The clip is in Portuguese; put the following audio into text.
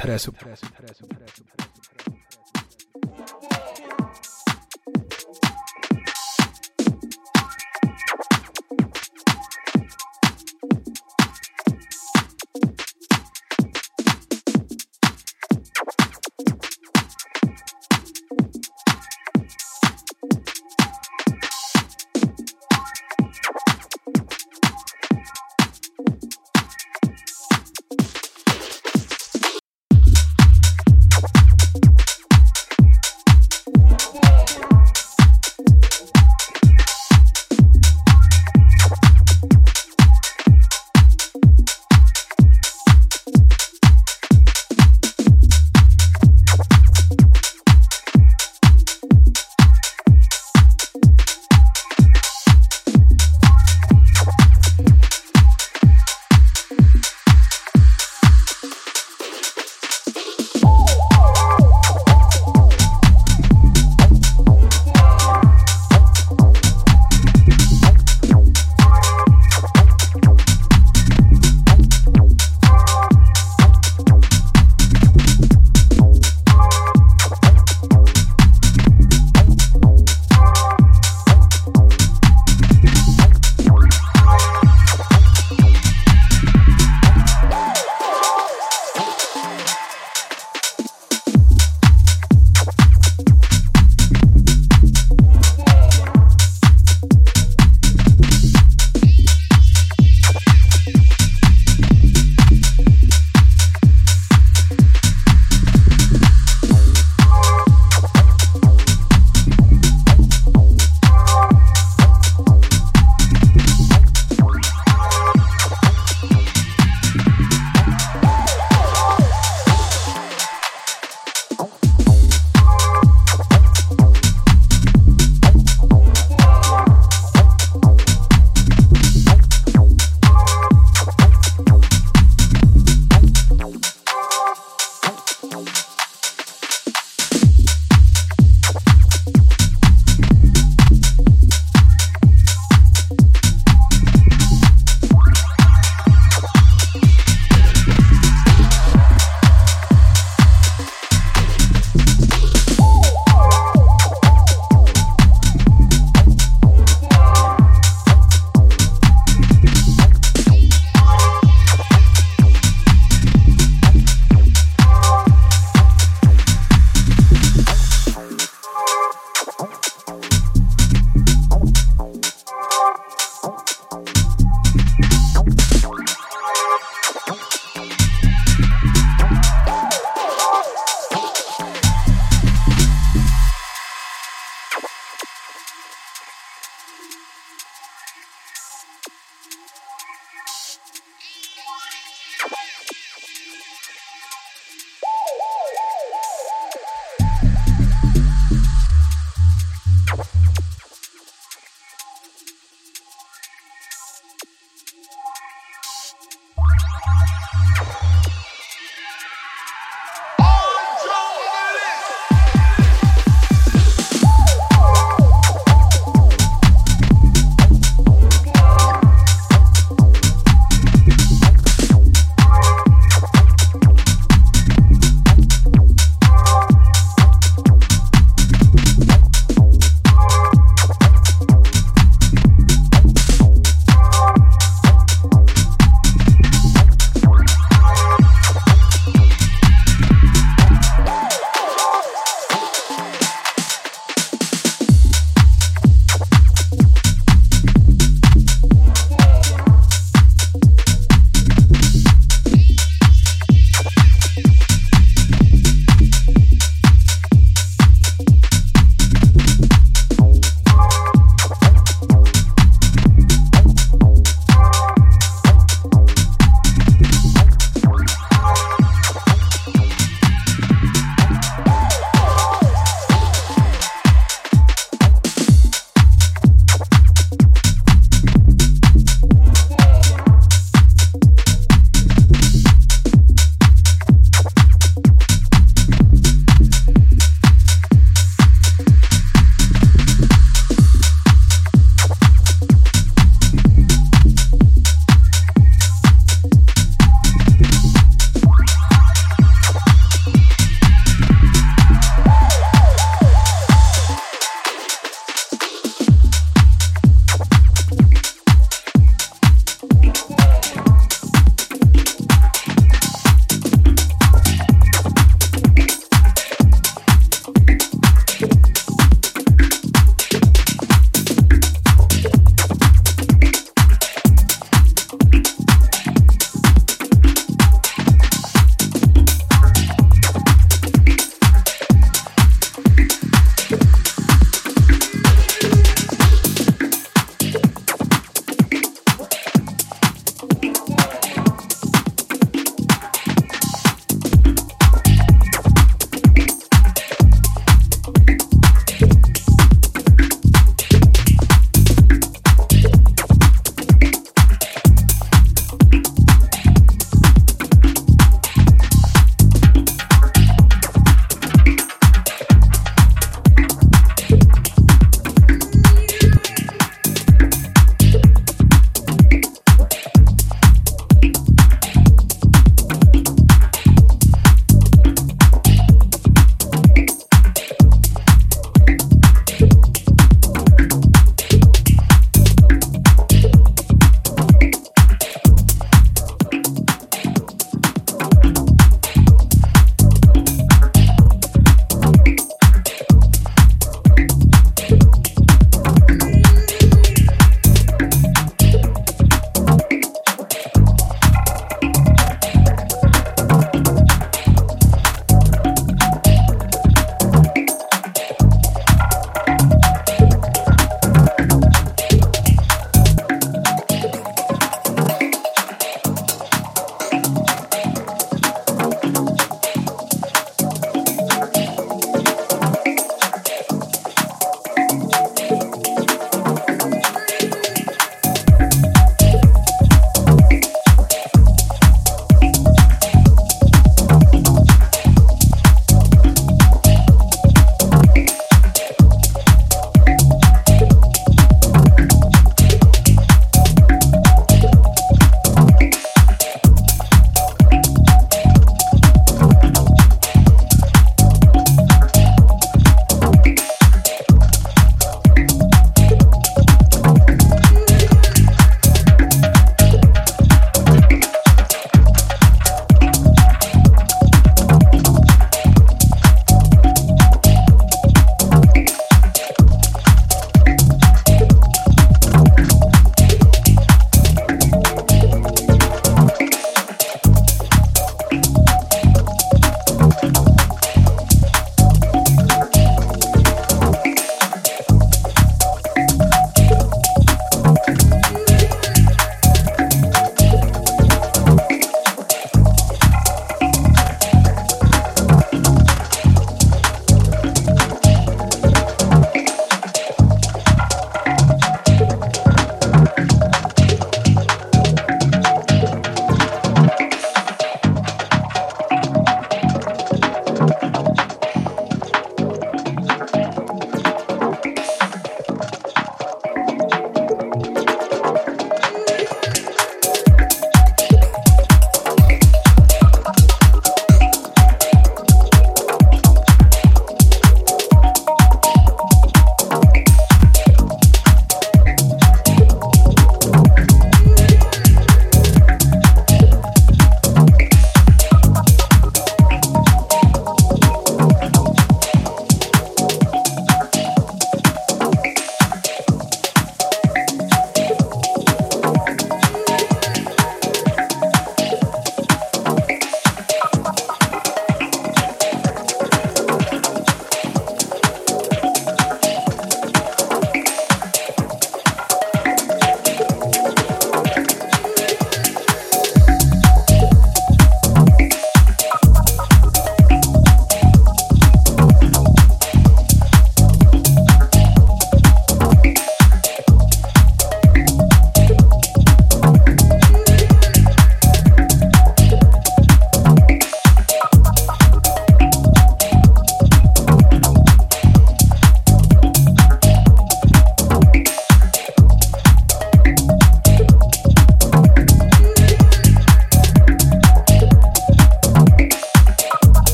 interessa.